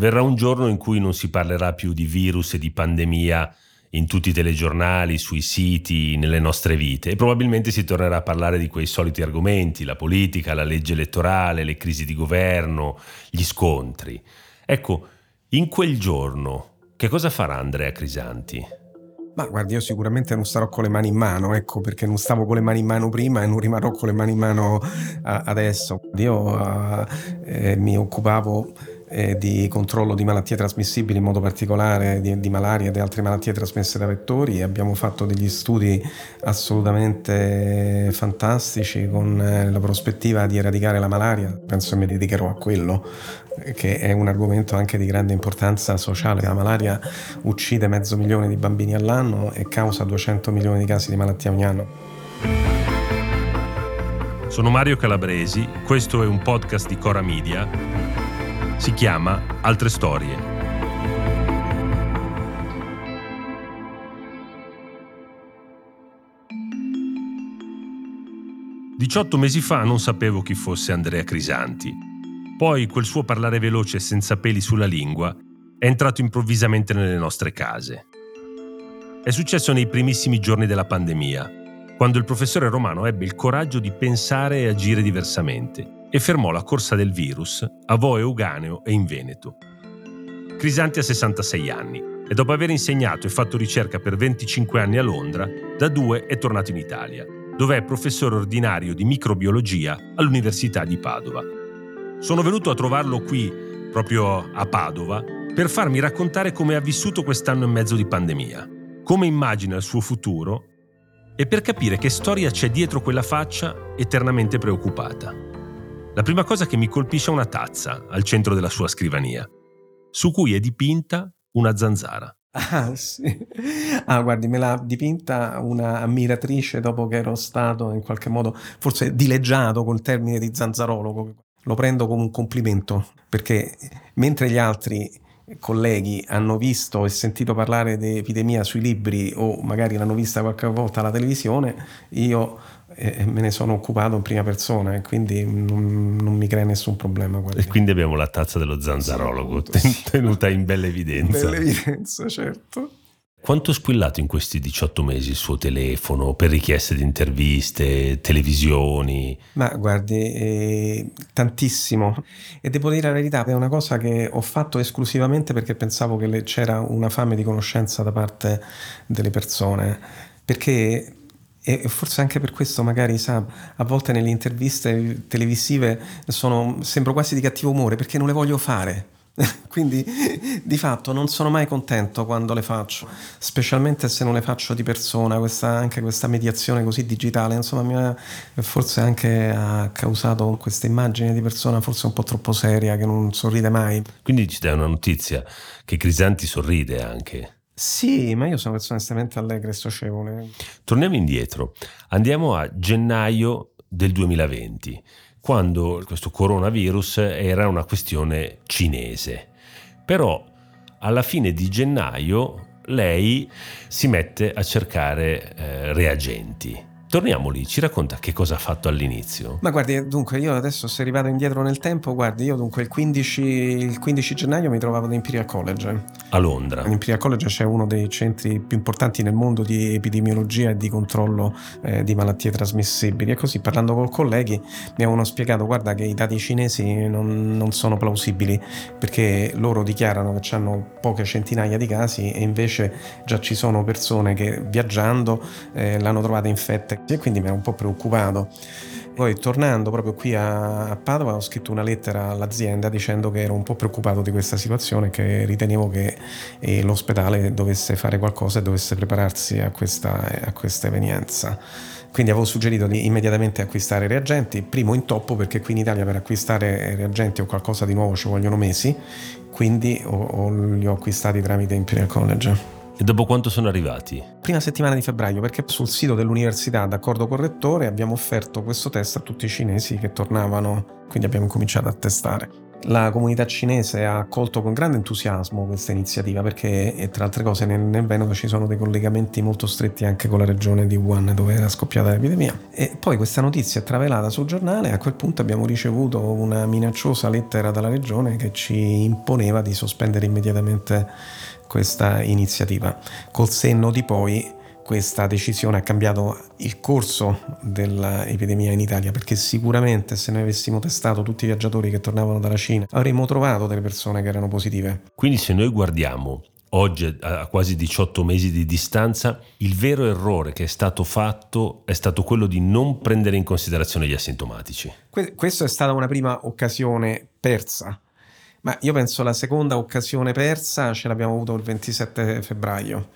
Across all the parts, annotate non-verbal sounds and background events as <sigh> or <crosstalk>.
Verrà un giorno in cui non si parlerà più di virus e di pandemia in tutti i telegiornali, sui siti, nelle nostre vite e probabilmente si tornerà a parlare di quei soliti argomenti, la politica, la legge elettorale, le crisi di governo, gli scontri. Ecco, in quel giorno che cosa farà Andrea Crisanti? Ma guardi, io sicuramente non starò con le mani in mano, ecco, perché non stavo con le mani in mano prima e non rimarrò con le mani in mano uh, adesso. Io uh, eh, mi occupavo eh, di controllo di malattie trasmissibili, in modo particolare di, di malaria e di altre malattie trasmesse da vettori. Abbiamo fatto degli studi assolutamente fantastici con eh, la prospettiva di eradicare la malaria. Penso che mi dedicherò a quello, che è un argomento anche di grande importanza sociale. La malaria uccide mezzo milione di bambini all'anno e causa 200 milioni di casi di malattia ogni anno. Sono Mario Calabresi, questo è un podcast di Cora Media si chiama Altre Storie. Diciotto mesi fa non sapevo chi fosse Andrea Crisanti. Poi quel suo parlare veloce e senza peli sulla lingua è entrato improvvisamente nelle nostre case. È successo nei primissimi giorni della pandemia, quando il professore Romano ebbe il coraggio di pensare e agire diversamente e fermò la corsa del virus a Vo Euganeo e in Veneto. Crisanti ha 66 anni e dopo aver insegnato e fatto ricerca per 25 anni a Londra, da due è tornato in Italia, dove è professore ordinario di microbiologia all'Università di Padova. Sono venuto a trovarlo qui, proprio a Padova, per farmi raccontare come ha vissuto quest'anno e mezzo di pandemia, come immagina il suo futuro e per capire che storia c'è dietro quella faccia eternamente preoccupata. La prima cosa che mi colpisce è una tazza al centro della sua scrivania, su cui è dipinta una zanzara. Ah, sì. Ah, guardi, me l'ha dipinta una ammiratrice dopo che ero stato in qualche modo forse dileggiato col termine di zanzarologo. Lo prendo come un complimento perché mentre gli altri colleghi hanno visto e sentito parlare di epidemia sui libri o magari l'hanno vista qualche volta alla televisione, io e me ne sono occupato in prima persona e quindi non, non mi crea nessun problema. Guarda. E quindi abbiamo la tazza dello zanzarologo sì, tenuta in bella evidenza. Bella evidenza, certo. Quanto ha squillato in questi 18 mesi il suo telefono per richieste di interviste, televisioni? Ma guardi, eh, tantissimo. E devo dire la verità, è una cosa che ho fatto esclusivamente perché pensavo che c'era una fame di conoscenza da parte delle persone. Perché e forse anche per questo magari sa, a volte nelle interviste televisive sono, sembro quasi di cattivo umore perché non le voglio fare. <laughs> Quindi di fatto non sono mai contento quando le faccio, specialmente se non le faccio di persona, questa, anche questa mediazione così digitale, insomma ha, forse anche ha causato questa immagine di persona forse un po' troppo seria che non sorride mai. Quindi ci dai una notizia che Crisanti sorride anche. Sì, ma io sono persona estremamente allegra e socievole. Torniamo indietro, andiamo a gennaio del 2020, quando questo coronavirus era una questione cinese. Però alla fine di gennaio lei si mette a cercare eh, reagenti Torniamo lì, ci racconta che cosa ha fatto all'inizio. Ma guardi, dunque io adesso se arrivato indietro nel tempo, guardi, io dunque il 15, il 15 gennaio mi trovavo ad Imperial College. A Londra. Ad Imperial College c'è uno dei centri più importanti nel mondo di epidemiologia e di controllo eh, di malattie trasmissibili. E così parlando con colleghi mi avevano spiegato, guarda che i dati cinesi non, non sono plausibili perché loro dichiarano che hanno poche centinaia di casi e invece già ci sono persone che viaggiando eh, l'hanno trovata infetta e quindi mi ero un po' preoccupato. Poi tornando proprio qui a, Padova ho scritto una lettera all'azienda dicendo che ero un po' preoccupato di questa situazione che ritenevo che eh, l'ospedale dovesse fare qualcosa e dovesse prepararsi a questa, a questa evenienza. Quindi avevo suggerito di immediatamente acquistare reagenti, primo in toppo perché qui in Italia per acquistare reagenti o qualcosa di nuovo ci vogliono mesi, quindi ho, ho, li ho acquistati tramite Imperial College. E dopo quanto sono arrivati? Prima settimana di febbraio, perché sul sito dell'università, d'accordo col rettore, abbiamo offerto questo test a tutti i cinesi che tornavano, quindi abbiamo cominciato a testare. La comunità cinese ha accolto con grande entusiasmo questa iniziativa perché, tra altre cose, nel, nel, Veneto ci sono dei collegamenti molto stretti anche con la regione di Wuhan dove era scoppiata l'epidemia. E poi questa notizia è travelata sul giornale e a quel punto abbiamo ricevuto una minacciosa lettera dalla regione che ci imponeva di sospendere immediatamente questa iniziativa. Col senno di poi questa decisione ha cambiato il corso dell'epidemia in Italia perché sicuramente se noi avessimo testato tutti i viaggiatori che tornavano dalla Cina avremmo trovato delle persone che erano positive. Quindi se noi guardiamo oggi a quasi 18 mesi di distanza, il vero errore che è stato fatto è stato quello di non prendere in considerazione gli asintomatici. Que- questa è stata una prima occasione persa. Ma io penso la seconda occasione persa ce l'abbiamo avuto il 27 febbraio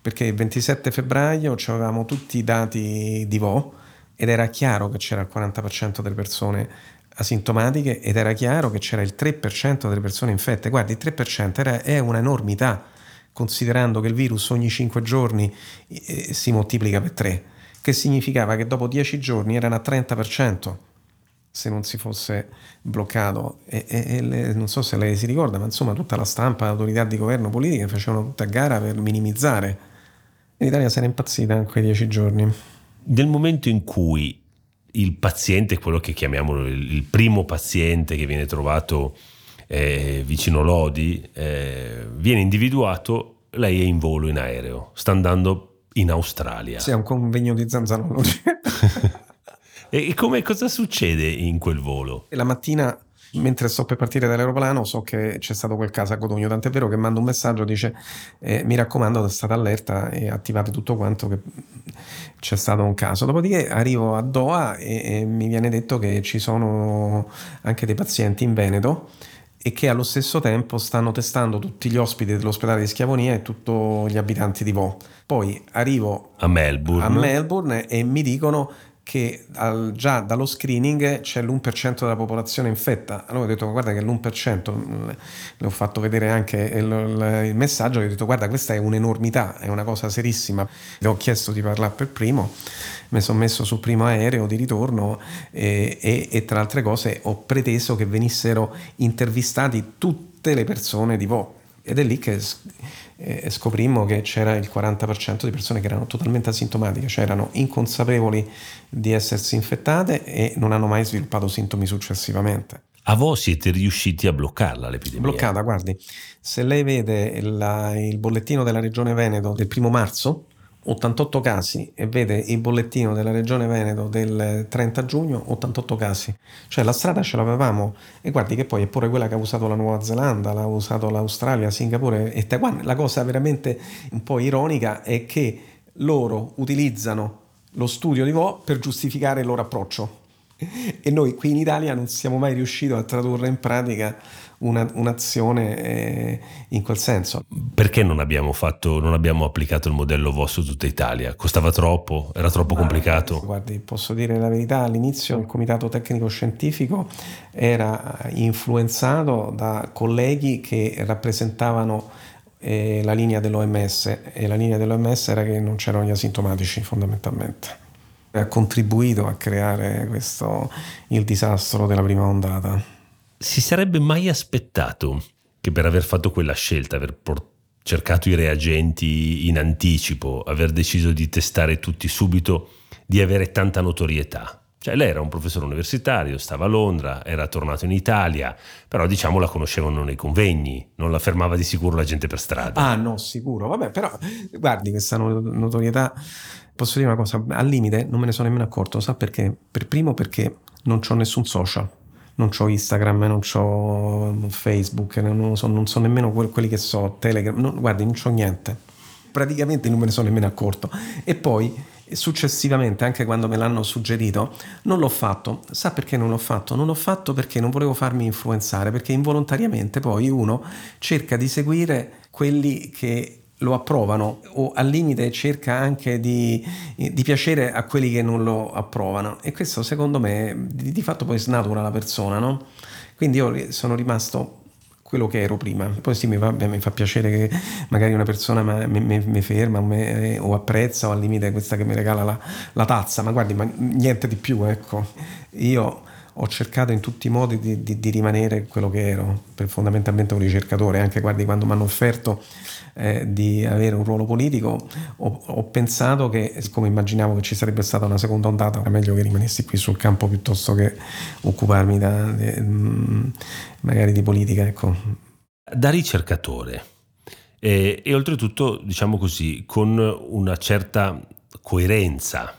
perché il 27 febbraio avevamo tutti i dati di VO ed era chiaro che c'era il 40% delle persone asintomatiche ed era chiaro che c'era il 3% delle persone infette. Guardi, il 3% era, è un'enormità, considerando che il virus ogni 5 giorni eh, si moltiplica per 3, che significava che dopo 10 giorni erano a 30% se non si fosse bloccato. E, e, e le, non so se lei si ricorda, ma insomma tutta la stampa, le autorità di governo politiche facevano tutta gara per minimizzare L'Italia se n'è impazzita in quei dieci giorni. Nel momento in cui il paziente, quello che chiamiamo il primo paziente che viene trovato eh, vicino Lodi, eh, viene individuato, lei è in volo in aereo, sta andando in Australia. Sì, è un convegno di zanzanologi. <laughs> e come, cosa succede in quel volo? La mattina mentre sto per partire dall'aeroplano so che c'è stato quel caso a Codogno, tant'è vero che mando un messaggio, dice eh, mi raccomando state allerta e attivate tutto quanto che c'è stato un caso. Dopodiché arrivo a Doha e, e mi viene detto che ci sono anche dei pazienti in Veneto e che allo stesso tempo stanno testando tutti gli ospiti dell'ospedale di Schiavonia e tutti gli abitanti di Vo. Poi arrivo a Melbourne. a Melbourne e mi dicono che al, già dallo screening c'è l'1% della popolazione infetta. Allora ho detto guarda che l'1%, mm, le ho fatto vedere anche il, il, messaggio, ho detto guarda questa è un'enormità, è una cosa serissima. Le ho chiesto di parlare per primo, mi sono messo sul primo aereo di ritorno e, e, e tra altre cose ho preteso che venissero intervistati tutte le persone di Vo ed è lì che eh, scoprimmo che c'era il 40% di persone che erano totalmente asintomatiche, cioè erano inconsapevoli di essersi infettate e non hanno mai sviluppato sintomi successivamente. A voi siete riusciti a bloccarla l'epidemia? Bloccata, guardi, se lei vede la, il bollettino della regione Veneto del primo marzo, 88 casi e vede il bollettino della regione Veneto del 30 giugno, 88 casi. Cioè la strada ce l'avevamo e guardi che poi è pure quella che ha usato la Nuova Zelanda, l'ha usato l'Australia, Singapore e Taiwan. La cosa veramente un po' ironica è che loro utilizzano lo studio di Vo per giustificare il loro approccio. E noi qui in Italia non siamo mai riusciti a tradurre in pratica una, un'azione eh, in quel senso. Perché non abbiamo, fatto, non abbiamo applicato il modello VO su tutta Italia? Costava troppo? Era troppo Ma, complicato? Guardi, posso dire la verità, all'inizio il comitato tecnico scientifico era influenzato da colleghi che rappresentavano eh, la linea dell'OMS e la linea dell'OMS era che non c'erano gli asintomatici fondamentalmente ha contribuito a creare questo, il disastro della prima ondata si sarebbe mai aspettato che per aver fatto quella scelta, aver port- cercato i reagenti in anticipo, aver deciso di testare tutti subito, di avere tanta notorietà? Cioè lei era un professore universitario, stava a Londra, era tornato in Italia, però diciamo la conoscevano nei convegni, non la fermava di sicuro la gente per strada. Ah no, sicuro, vabbè, però guardi questa notorietà, posso dire una cosa, al limite non me ne sono nemmeno accorto, sa perché? Per primo perché non ho nessun social, non ho Instagram, non ho Facebook, non so, non so nemmeno quelli che so, Telegram, non, guardi, non ho niente. Praticamente non me ne sono nemmeno accorto. E poi successivamente, anche quando me l'hanno suggerito, non l'ho fatto. Sa perché non l'ho fatto? Non l'ho fatto perché non volevo farmi influenzare, perché involontariamente poi uno cerca di seguire quelli che lo approvano o al limite cerca anche di, di, piacere a quelli che non lo approvano. E questo secondo me di, di fatto poi snatura la persona no? quindi io sono rimasto quello che ero prima. Poi sì mi fa, mi fa piacere che magari una persona mi, ferma me, o apprezza o al limite questa che mi regala la, la tazza. Ma guardi ma niente di più ecco. Io ho cercato in tutti i modi di, di, di rimanere quello che ero, per fondamentalmente un ricercatore, anche guardi quando mi hanno offerto eh, di avere un ruolo politico, ho, ho, pensato che, siccome immaginavo che ci sarebbe stata una seconda ondata, era meglio che rimanessi qui sul campo piuttosto che occuparmi da, mm, magari di politica. Ecco. Da ricercatore e, e oltretutto, diciamo così, con una certa coerenza,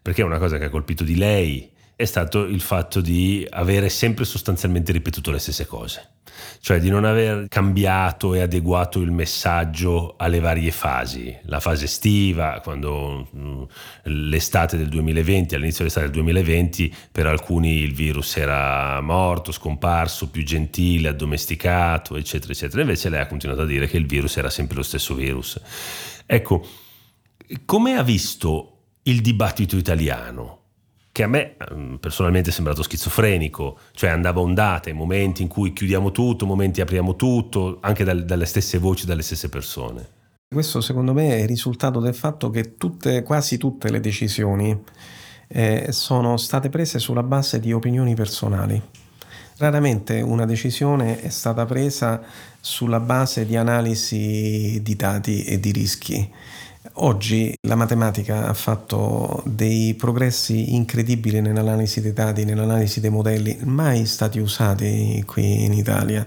perché una cosa che ha colpito di lei è stato il fatto di avere sempre sostanzialmente ripetuto le stesse cose, cioè di non aver cambiato e adeguato il messaggio alle varie fasi, la fase estiva, quando mm, l'estate del 2020, all'inizio dell'estate del 2020, per alcuni il virus era morto, scomparso, più gentile, addomesticato, eccetera, eccetera, invece lei ha continuato a dire che il virus era sempre lo stesso virus. Ecco, come ha visto il dibattito italiano? Che a me mm, personalmente è sembrato schizofrenico, cioè andava ondate, momenti in cui chiudiamo tutto, momenti apriamo tutto, anche dal, dalle stesse voci, dalle stesse persone. Questo secondo me è il risultato del fatto che tutte, quasi tutte le decisioni eh, sono state prese sulla base di opinioni personali. Raramente una decisione è stata presa sulla base di analisi di dati e di rischi. Oggi la matematica ha fatto dei progressi incredibili nell'analisi dei dati, nell'analisi dei modelli, mai stati usati qui in Italia.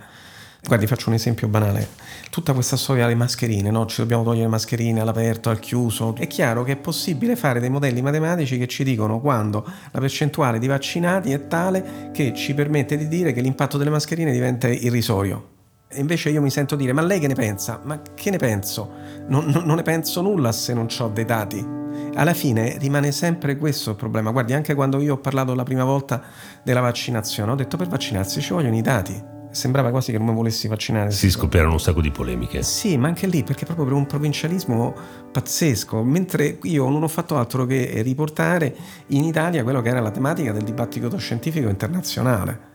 Guardi, faccio un esempio banale. Tutta questa storia delle mascherine, no? Ci dobbiamo togliere le mascherine all'aperto, al chiuso. È chiaro che è possibile fare dei modelli matematici che ci dicono quando la percentuale di vaccinati è tale che ci permette di dire che l'impatto delle mascherine diventa irrisorio. Invece io mi sento dire, ma lei che ne pensa? Ma che ne penso? Non, non, ne penso nulla se non ho dei dati. Alla fine rimane sempre questo il problema. Guardi, anche quando io ho parlato la prima volta della vaccinazione, ho detto per vaccinarsi ci vogliono i dati. Sembrava quasi che non mi volessi vaccinare. Si scoppiarono un sacco di polemiche. Sì, ma anche lì, perché proprio per un provincialismo pazzesco. Mentre io non ho fatto altro che riportare in Italia quello che era la tematica del dibattito scientifico internazionale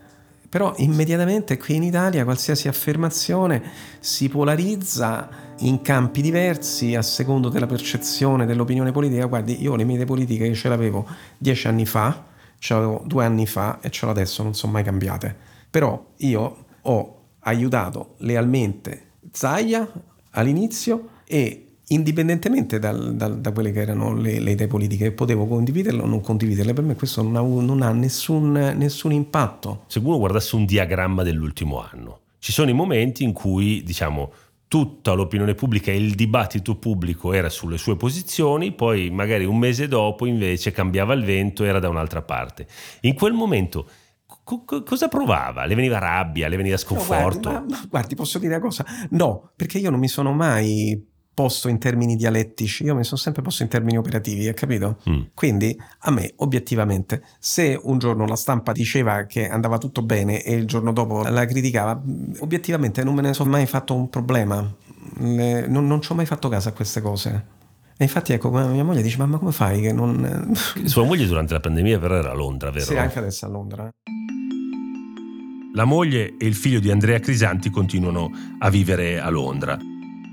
però immediatamente qui in Italia qualsiasi affermazione si polarizza in campi diversi a secondo della percezione dell'opinione politica. Guardi, io le mie politiche ce l'avevo dieci anni fa, ce l'avevo due anni fa e ce l'ho adesso, non sono mai cambiate. Però io ho aiutato lealmente Zaia all'inizio e indipendentemente dal, dal, da quelle che erano le, le, idee politiche, potevo condividerle o non condividerle, per me questo non ha, non ha nessun, nessun, impatto. Se uno guardasse un diagramma dell'ultimo anno, ci sono i momenti in cui, diciamo, tutta l'opinione pubblica e il dibattito pubblico era sulle sue posizioni, poi magari un mese dopo invece cambiava il vento, era da un'altra parte. In quel momento cosa provava? Le veniva rabbia, le veniva sconforto? No, guardi, ma, guardi, posso dire una cosa? No, perché io non mi sono mai posto in termini dialettici, io mi sono sempre posto in termini operativi, hai capito? Mm. Quindi a me, obiettivamente, se un giorno la stampa diceva che andava tutto bene e il giorno dopo la criticava, obiettivamente non me ne sono mai fatto un problema, non, non ci ho mai fatto caso a queste cose. E infatti, ecco, mia moglie dice: Mamma, come fai? Che non. <laughs> Sua moglie durante la pandemia, però, era a Londra, vero? Sì, anche adesso a Londra. La moglie e il figlio di Andrea Crisanti continuano a vivere a Londra.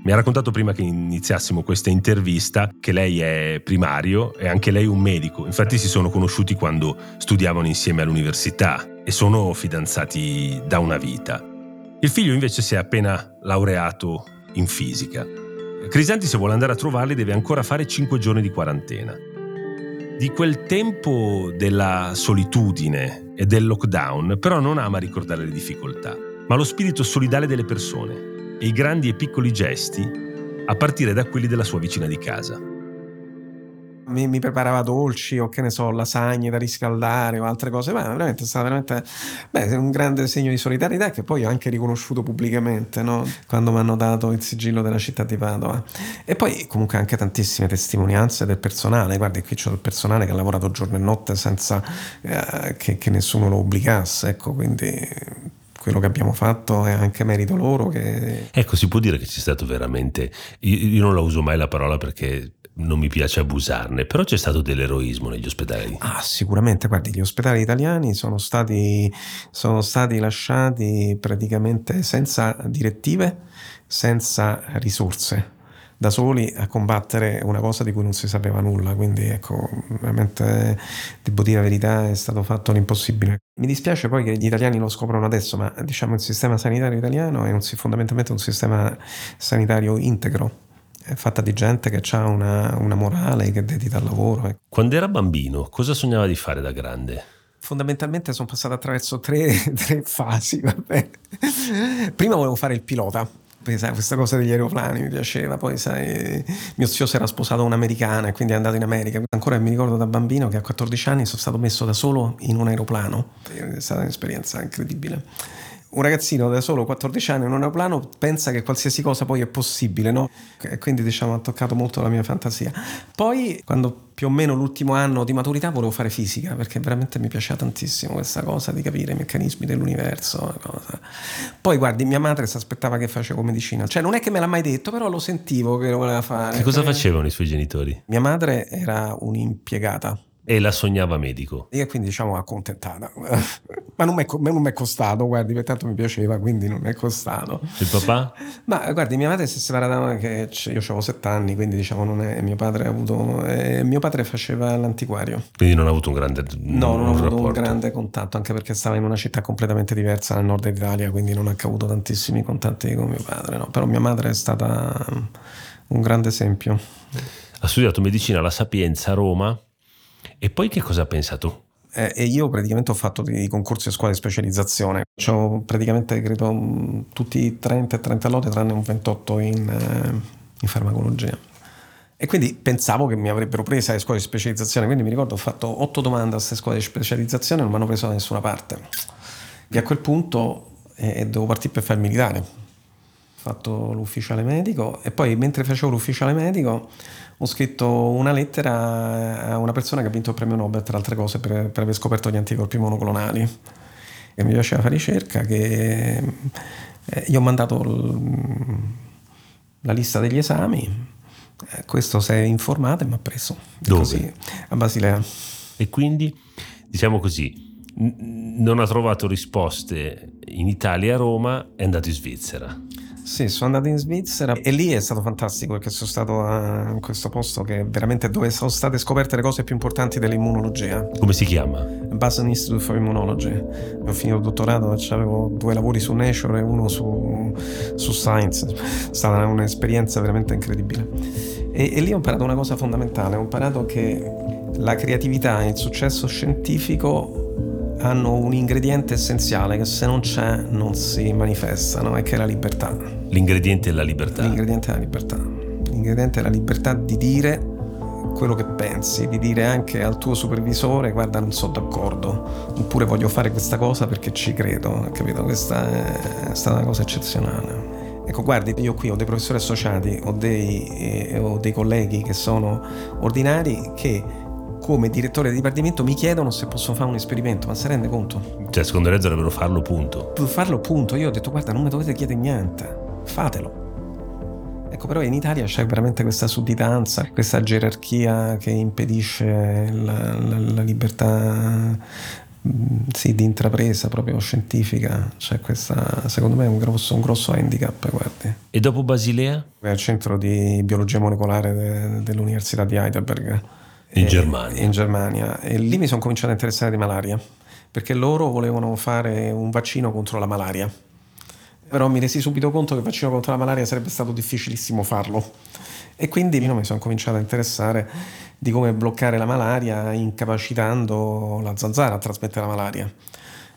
Mi ha raccontato prima che iniziassimo questa intervista che lei è primario e anche lei un medico. Infatti si sono conosciuti quando studiavano insieme all'università e sono fidanzati da una vita. Il figlio invece si è appena laureato in fisica. Crisanti se vuole andare a trovarli deve ancora fare 5 giorni di quarantena. Di quel tempo della solitudine e del lockdown però non ama ricordare le difficoltà, ma lo spirito solidale delle persone e i grandi e piccoli gesti, a partire da quelli della sua vicina di casa. Mi, mi, preparava dolci o che ne so, lasagne da riscaldare o altre cose, ma veramente è stato veramente beh, un grande segno di solidarietà che poi ho anche riconosciuto pubblicamente no? quando mi hanno dato il sigillo della città di Padova. E poi comunque anche tantissime testimonianze del personale, guardi qui c'è del personale che ha lavorato giorno e notte senza eh, che, che nessuno lo obbligasse, ecco, quindi quello che abbiamo fatto è anche merito loro. Che... Ecco, si può dire che c'è stato veramente, io, io non la uso mai la parola perché non mi piace abusarne, però c'è stato dell'eroismo negli ospedali. Ah, sicuramente, guardi, gli ospedali italiani sono stati, sono stati lasciati praticamente senza direttive, senza risorse da soli a combattere una cosa di cui non si sapeva nulla, quindi ecco, veramente devo dire la verità, è stato fatto l'impossibile. Mi dispiace poi che gli italiani lo scoprono adesso, ma diciamo il sistema sanitario italiano è un, fondamentalmente un sistema sanitario integro, è fatta di gente che ha una, una morale, che è dedita al lavoro. Ecco. Quando era bambino, cosa sognava di fare da grande? Fondamentalmente sono passato attraverso tre, <laughs> tre fasi. Vabbè. Prima volevo fare il pilota, sai, questa cosa degli aeroplani mi piaceva. Poi, sai, mio zio si era sposato un'americana e quindi è andato in America. Ancora mi ricordo da bambino che a 14 anni sono stato messo da solo in un aeroplano. È stata un'esperienza incredibile un ragazzino da solo 14 anni in un aeroplano pensa che qualsiasi cosa poi è possibile, no? E quindi diciamo ha toccato molto la mia fantasia. Poi quando più o meno l'ultimo anno di maturità volevo fare fisica perché veramente mi piaceva tantissimo questa cosa di capire i meccanismi dell'universo. Poi guardi, mia madre si aspettava che facevo medicina, cioè non è che me l'ha mai detto, però lo sentivo che lo voleva fare. Che cosa facevano i suoi genitori? Mia madre era un'impiegata e la sognava medico. E quindi diciamo accontentata. <laughs> Ma non mi è costato, guardi, per tanto mi piaceva, quindi non mi è costato. Il papà? Ma guardi, mia madre si è separata che io avevo sette anni, quindi diciamo non è mio padre ha avuto eh, mio padre faceva l'antiquario. Quindi non ha avuto un grande No, non ha avuto rapporto. un grande contatto, anche perché stava in una città completamente diversa nel nord Italia, quindi non ha avuto tantissimi contatti con mio padre, no. Però mia madre è stata un grande esempio. Ha studiato medicina alla Sapienza a Roma e poi che cosa ha pensato? Eh, e io praticamente ho fatto dei concorsi a scuola di specializzazione. Ho praticamente, credo, mm, tutti i 30 e 30 lode, tranne un 28 in, eh, in farmacologia. E quindi pensavo che mi avrebbero presa alle scuole di specializzazione, quindi mi ricordo ho fatto otto domande a queste scuole di specializzazione e non mi hanno preso da nessuna parte. E a quel punto eh, dovevo partire per fare il militare. Fatto l'ufficiale medico e poi mentre facevo l'ufficiale medico ho scritto una lettera a una persona che ha vinto il premio Nobel, tra altre cose, per, per aver scoperto gli anticorpi monoclonali. E mi piaceva fare ricerca, che eh, io ho mandato l, la lista degli esami, eh, questo si è informato e mi ha preso. Dove? Così, a Basilea. E quindi, diciamo così, non ha trovato risposte in Italia a Roma, è andato in Svizzera. Sì, sono andato in Svizzera e lì è stato fantastico perché sono stato in questo posto che è veramente dove sono state scoperte le cose più importanti dell'immunologia. Come si chiama? Basel Institute for Immunology. Ho finito il dottorato e avevo due lavori su Nature e uno su, su Science. È stata un'esperienza veramente incredibile. E, e lì ho imparato una cosa fondamentale, ho imparato che la creatività e il successo scientifico hanno un ingrediente essenziale che se non c'è non si manifestano e che è la libertà. L'ingrediente è la libertà. L'ingrediente è la libertà. L'ingrediente è la libertà di dire quello che pensi, di dire anche al tuo supervisore guarda non sono d'accordo, oppure voglio fare questa cosa perché ci credo, capito? Questa è stata una cosa eccezionale. Ecco, guardi, io qui ho dei professori associati, ho dei, eh, ho dei colleghi che sono ordinari che come direttore di dipartimento mi chiedono se posso fare un esperimento, ma si rende conto? Cioè, secondo lei dovrebbero farlo punto. Farlo punto, io ho detto guarda non mi dovete chiedere niente, fatelo. Ecco, però in Italia c'è veramente questa sudditanza, questa gerarchia che impedisce la, la, la libertà mm, sì, di intrapresa proprio scientifica. C'è questa, secondo me, è un grosso, un grosso handicap, guardi. E dopo Basilea? È al centro di biologia molecolare de, dell'Università di Heidelberg in eh, Germania. In Germania. E lì mi sono cominciato a interessare di malaria, perché loro volevano fare un vaccino contro la malaria. Però mi resi subito conto che il vaccino contro la malaria sarebbe stato difficilissimo farlo. E quindi mi sono cominciato a interessare di come bloccare la malaria incapacitando la zanzara a trasmettere la malaria.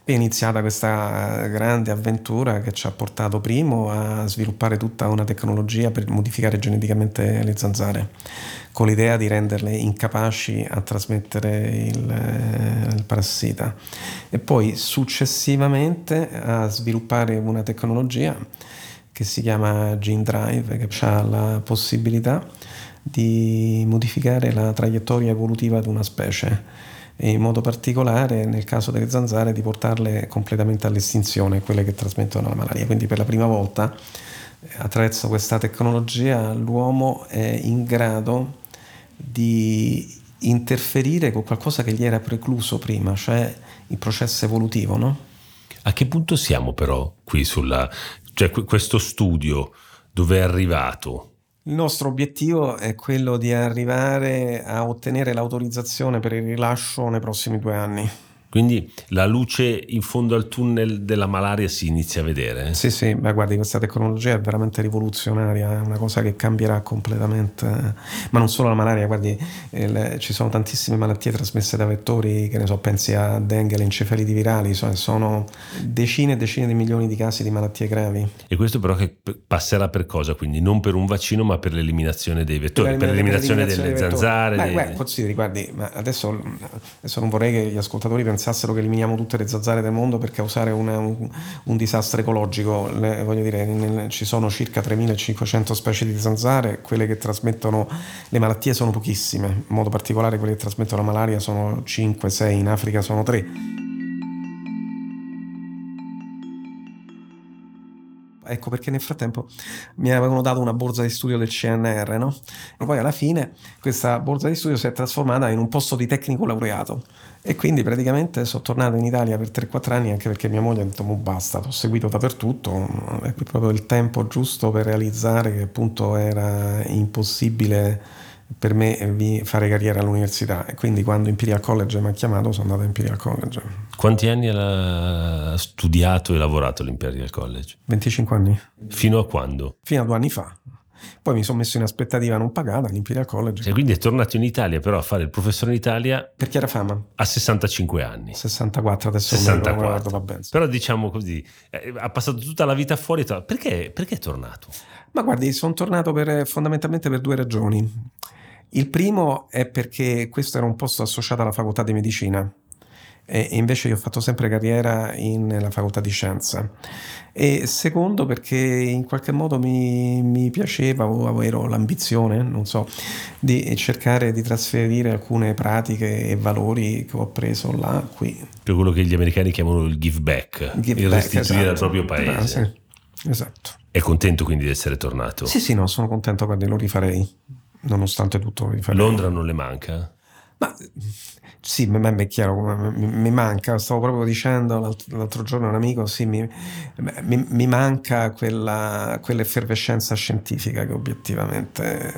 È iniziata questa grande avventura che ci ha portato primo a sviluppare tutta una tecnologia per modificare geneticamente le zanzare, con l'idea di renderle incapaci a trasmettere il, il parassita. E poi successivamente a sviluppare una tecnologia che si chiama Gene Drive, che ha la possibilità di modificare la traiettoria evolutiva di una specie e in modo particolare nel caso delle zanzare di portarle completamente all'estinzione, quelle che trasmettono la malaria. Quindi per la prima volta eh, attraverso questa tecnologia l'uomo è in grado di interferire con qualcosa che gli era precluso prima, cioè il processo evolutivo. No? A che punto siamo però qui sulla... cioè questo studio dove è arrivato? Il nostro obiettivo è quello di arrivare a ottenere l'autorizzazione per il rilascio nei prossimi due anni. Quindi la luce in fondo al tunnel della malaria si inizia a vedere? Sì, sì, ma guardi, questa tecnologia è veramente rivoluzionaria, è una cosa che cambierà completamente. Ma non solo la malaria, guardi, il, ci sono tantissime malattie trasmesse da vettori, che ne so, pensi a dengue, le encefaliti virali, sono decine e decine di milioni di casi di malattie gravi. E questo però che passerà per cosa? Quindi non per un vaccino, ma per l'eliminazione dei vettori, per, l'eliminazione, per l'eliminazione delle zanzare. Beh, dei... guarda, consideri, guardi, ma adesso, adesso non vorrei che gli ascoltatori pensassero pensassero che eliminiamo tutte le zanzare del mondo per causare una, un, un, disastro ecologico. Le, voglio dire, nel, ci sono circa 3500 specie di zanzare, quelle che trasmettono le malattie sono pochissime, in modo particolare quelle che trasmettono la malaria sono 5-6, in Africa sono 3. Ecco perché nel frattempo mi avevano dato una borsa di studio del CNR, no? E poi alla fine questa borsa di studio si è trasformata in un posto di tecnico laureato e quindi praticamente sono tornato in Italia per 3-4 anni anche perché mia moglie ha detto basta, ho seguito dappertutto, è proprio il tempo giusto per realizzare che appunto era impossibile per me fare carriera all'università e quindi quando Imperial College mi ha chiamato sono andato a Imperial College. Quanti anni ha studiato e lavorato all'Imperial College? 25 anni. Fino a quando? Fino a due anni fa. Poi mi sono messo in aspettativa non pagata all'Imperial College. E quindi è tornato in Italia però a fare il professore in Italia. Per Chiara Fama. A 65 anni. 64, adesso 64. non ricordo, va Però diciamo così, eh, ha passato tutta la vita fuori. Perché, perché è tornato? Ma guardi, sono tornato per, fondamentalmente per due ragioni. Il primo è perché questo era un posto associato alla facoltà di medicina e invece io ho fatto sempre carriera nella facoltà di scienza. E secondo perché in qualche modo mi, mi piaceva o avevo l'ambizione, non so, di cercare di trasferire alcune pratiche e valori che ho preso là qui. Per quello che gli americani chiamano il give back, give il back, restituire esatto. al proprio paese. Ah, sì. Esatto. È contento quindi di essere tornato? Sì, sì, no, sono contento, guardi, lo rifarei nonostante tutto. Londra non le manca? Ma sì, a me è chiaro mi, mi, manca, stavo proprio dicendo l'altro, l'altro giorno a un amico, sì, mi, mi, mi manca quella, quell'effervescenza scientifica che obiettivamente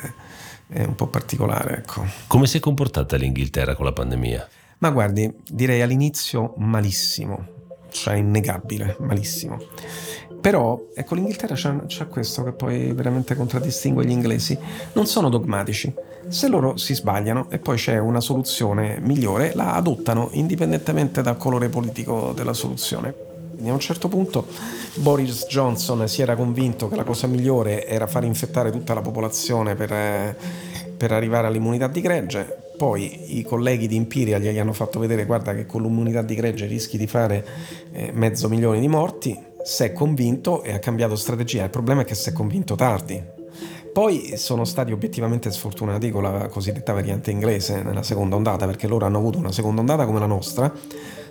è un po' particolare. Ecco. Come si è comportata l'Inghilterra con la pandemia? Ma guardi, direi all'inizio malissimo, cioè innegabile, malissimo. Però, ecco, l'Inghilterra c'ha, questo che poi veramente contraddistingue gli inglesi. Non sono dogmatici. Se loro si sbagliano e poi c'è una soluzione migliore, la adottano indipendentemente dal colore politico della soluzione. Quindi a un certo punto Boris Johnson si era convinto che la cosa migliore era far infettare tutta la popolazione per, eh, per arrivare all'immunità di gregge. Poi i colleghi di Imperial gli hanno fatto vedere guarda che con l'immunità di gregge rischi di fare eh, mezzo milione di morti si è convinto e ha cambiato strategia. Il problema è che si è convinto tardi. Poi sono stati obiettivamente sfortunati con la cosiddetta variante inglese nella seconda ondata, perché loro hanno avuto una seconda ondata come la nostra,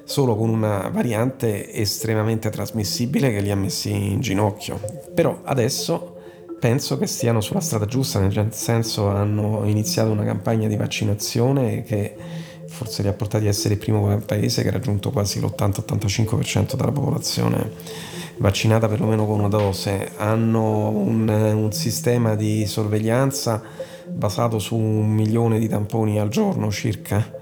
solo con una variante estremamente trasmissibile che li ha messi in ginocchio. Però adesso penso che stiano sulla strada giusta, nel senso hanno iniziato una campagna di vaccinazione che forse li ha portati a essere il primo paese che ha raggiunto quasi l'80-85% della popolazione vaccinata perlomeno con una dose, hanno un, un sistema di sorveglianza basato su un milione di tamponi al giorno circa,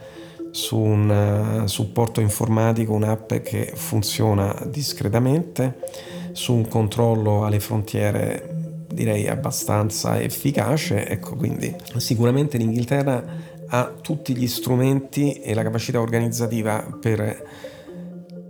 su un uh, supporto informatico, un'app che funziona discretamente, su un controllo alle frontiere direi abbastanza efficace, ecco quindi sicuramente l'Inghilterra ha tutti gli strumenti e la capacità organizzativa per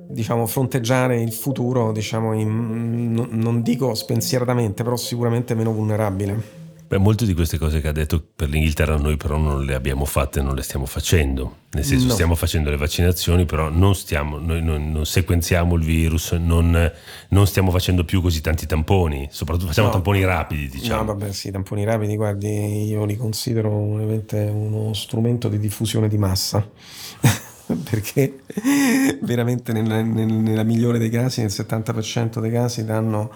diciamo, fronteggiare il futuro, diciamo, in, non dico spensieratamente, però sicuramente meno vulnerabile. Beh, molte di queste cose che ha detto per l'Inghilterra noi però non le abbiamo fatte, non le stiamo facendo. Nel senso no. stiamo facendo le vaccinazioni, però non, stiamo, noi non, non sequenziamo il virus, non, non, stiamo facendo più così tanti tamponi, soprattutto facciamo no. tamponi rapidi, diciamo. No, vabbè, sì, tamponi rapidi, guardi, io li considero uno strumento di diffusione di massa. <laughs> perché veramente nella, nella, migliore dei casi, nel 70% dei casi danno,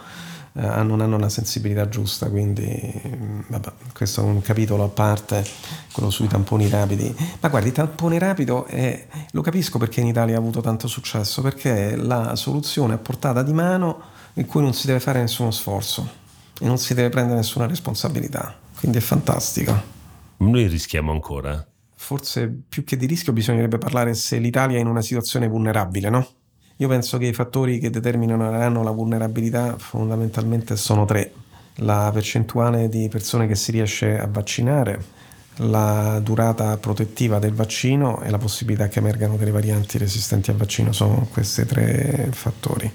eh, non hanno la sensibilità giusta, quindi mm, vabbè, questo è un capitolo a parte, quello sui tamponi rapidi. Ma guardi, il tampone rapido è, lo capisco perché in Italia ha avuto tanto successo, perché è la soluzione a portata di mano in cui non si deve fare nessuno sforzo e non si deve prendere nessuna responsabilità, quindi è fantastico. Noi rischiamo ancora forse più che di rischio bisognerebbe parlare se l'Italia è in una situazione vulnerabile, no? Io penso che i fattori che determineranno la vulnerabilità fondamentalmente sono tre. La percentuale di persone che si riesce a vaccinare, la durata protettiva del vaccino e la possibilità che emergano delle varianti resistenti al vaccino sono questi tre fattori.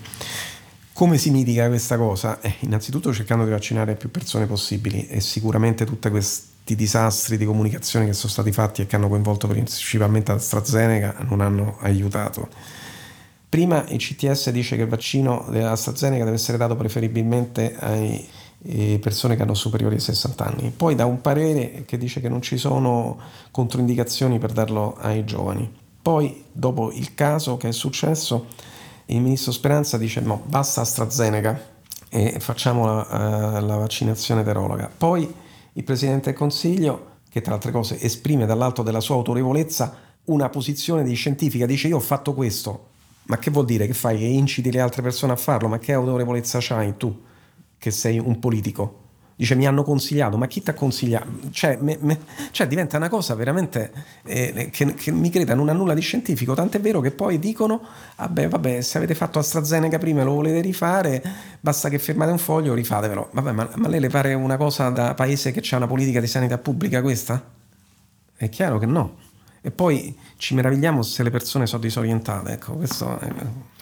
Come si mitiga questa cosa? Eh, innanzitutto cercando di vaccinare più persone possibili e sicuramente tutti questi disastri di comunicazione che sono stati fatti e che hanno coinvolto principalmente AstraZeneca non hanno aiutato. Prima il CTS dice che il vaccino dell'AstraZeneca deve essere dato preferibilmente ai persone che hanno superiori ai 60 anni. Poi dà un parere che dice che non ci sono controindicazioni per darlo ai giovani. Poi, dopo il caso che è successo, il ministro Speranza dice no, basta AstraZeneca e facciamo la, uh, la vaccinazione eterologa. Poi il Presidente del Consiglio, che tra altre cose esprime dall'alto della sua autorevolezza una posizione di scientifica, dice io ho fatto questo, ma che vuol dire? Che fai? Che inciti le altre persone a farlo? Ma che autorevolezza c'hai tu? che sei un politico. Dice mi hanno consigliato, ma chi ti ha consigliato? Cioè, me, me, cioè, diventa una cosa veramente eh, che, che, mi creda non ha nulla di scientifico, tant'è vero che poi dicono, vabbè, vabbè, se avete fatto AstraZeneca prima e lo volete rifare, basta che firmate un foglio, rifatevelo. Vabbè, ma, ma lei le pare una cosa da paese che ha una politica di sanità pubblica questa? È chiaro che no e poi ci meravigliamo se le persone sono disorientate. Ecco, è...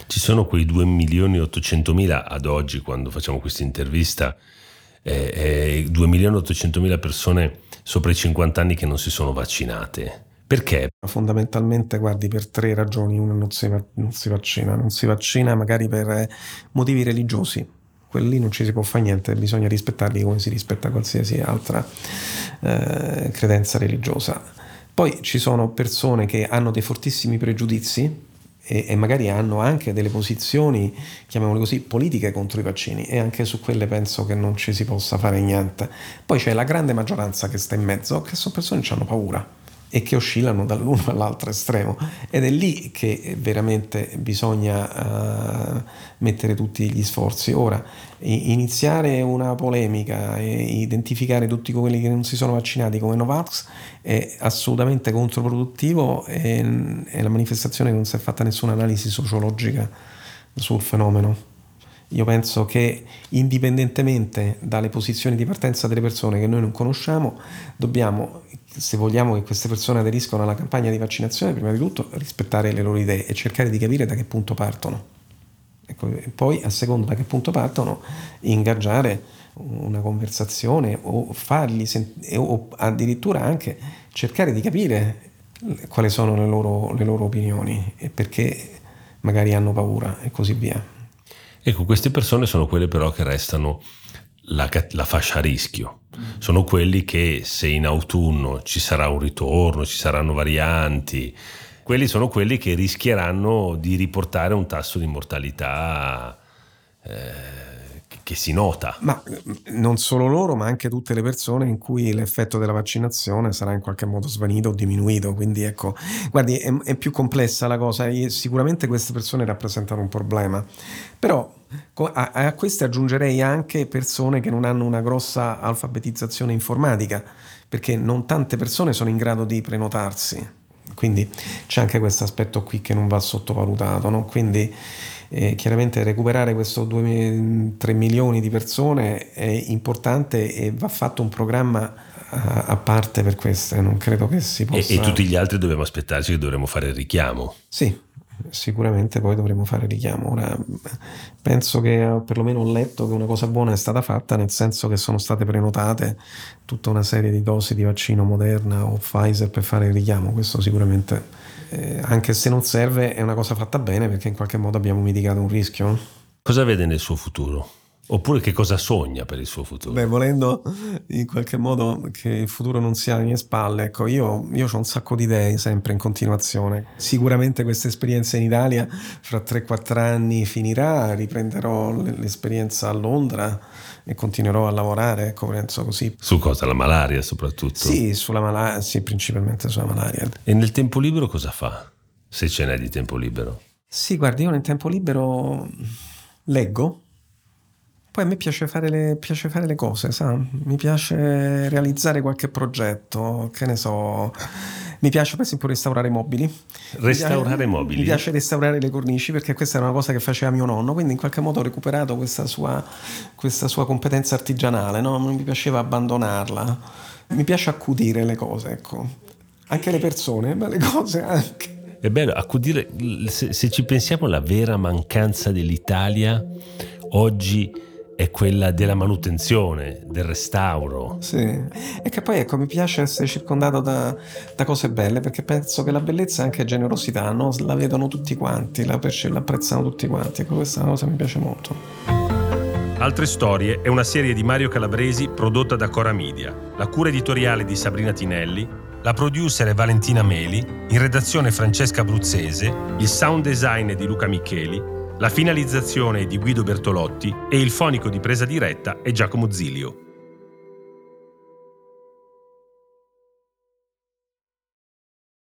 Ci sono quei 2 milioni e 800 mila ad oggi, quando facciamo questa intervista, eh, eh, 2 milioni e 800 mila persone sopra i 50 anni che non si sono vaccinate. Perché? Fondamentalmente, guardi, per tre ragioni. Una, non si, non si vaccina. Non si vaccina magari per eh, motivi religiosi. Quelli non ci si può fare niente, bisogna rispettarli come si rispetta qualsiasi altra eh, credenza religiosa poi ci sono persone che hanno dei fortissimi pregiudizi e, e, magari hanno anche delle posizioni, chiamiamole così, politiche contro i vaccini e anche su quelle penso che non ci si possa fare niente. Poi c'è la grande maggioranza che sta in mezzo, che sono persone che hanno paura e che oscillano dall'uno <laughs> all'altro estremo ed è lì che veramente bisogna uh, mettere tutti gli sforzi. Ora, iniziare una polemica e identificare tutti quelli che non si sono vaccinati come Novax è assolutamente controproduttivo e è la manifestazione che non si è fatta nessuna analisi sociologica sul fenomeno. Io penso che indipendentemente dalle posizioni di partenza delle persone che noi non conosciamo, dobbiamo, se vogliamo che queste persone aderiscano alla campagna di vaccinazione, prima di tutto rispettare le loro idee e cercare di capire da che punto partono. Ecco, poi, a seconda da che punto partono, ingaggiare una conversazione o fargli sent- o addirittura anche cercare di capire quali sono le loro, le loro opinioni e perché magari hanno paura e così via. Ecco, queste persone sono quelle però che restano la, la, fascia a rischio. Sono quelli che se in autunno ci sarà un ritorno, ci saranno varianti, quelli sono quelli che rischieranno di riportare un tasso di mortalità eh, che si nota. Ma mm, non solo loro, ma anche tutte le persone in cui l'effetto della vaccinazione sarà in qualche modo svanito o diminuito. Quindi ecco, guardi, è, è più complessa la cosa sicuramente queste persone rappresentano un problema. Però a, a queste aggiungerei anche persone che non hanno una grossa alfabetizzazione informatica, perché non tante persone sono in grado di prenotarsi. Quindi c'è anche questo aspetto qui che non va sottovalutato. No? Quindi eh, chiaramente recuperare questo 2-3 milioni di persone è importante e va fatto un programma a, a parte per queste, non credo che si possa... E, e tutti gli altri dobbiamo aspettarci che dovremo fare il richiamo. Sì, sicuramente poi dovremo fare richiamo. Ora, penso che perlomeno ho letto che una cosa buona è stata fatta, nel senso che sono state prenotate tutta una serie di dosi di vaccino Moderna o Pfizer per fare il richiamo. Questo sicuramente eh, anche se non serve, è una cosa fatta bene perché in qualche modo abbiamo mitigato un rischio. Cosa vede nel suo futuro? Oppure che cosa sogna per il suo futuro? Beh, volendo in qualche modo che il futuro non sia alle mie spalle, ecco, io, io ho un sacco di idee sempre in continuazione. Sicuramente questa esperienza in Italia fra 3-4 anni finirà, riprenderò l'esperienza a Londra e continuerò a lavorare, ecco, penso così. Su cosa? La malaria soprattutto? Sì, sulla malaria, sì, principalmente sulla malaria. E nel tempo libero cosa fa? Se ce n'è di tempo libero? Sì, guardi, io nel tempo libero leggo Poi a me piace fare le, piace fare le cose, sa? Mi piace realizzare qualche progetto, che ne so mi piace per esempio restaurare mobili. Restaurare mi mobili? Mi piace restaurare le cornici perché questa era una cosa che faceva mio nonno, quindi in qualche modo ho recuperato questa sua, questa sua competenza artigianale, no? non mi piaceva abbandonarla. Mi piace accudire le cose, ecco. Anche le persone, ma le cose anche. È bello, accudire, se, se ci pensiamo, la vera mancanza dell'Italia oggi è quella della manutenzione, del restauro. Sì, e che poi ecco mi piace essere circondato da, da cose belle perché penso che la bellezza è anche generosità, no? la vedono tutti quanti, la, apprezzano tutti quanti, ecco questa cosa mi piace molto. Altre storie è una serie di Mario Calabresi prodotta da Cora Media, la cura editoriale di Sabrina Tinelli, la producer è Valentina Meli, in redazione Francesca Bruzzese, il sound design è di Luca Micheli la finalizzazione è di Guido Bertolotti e il fonico di presa diretta è Giacomo Zilio.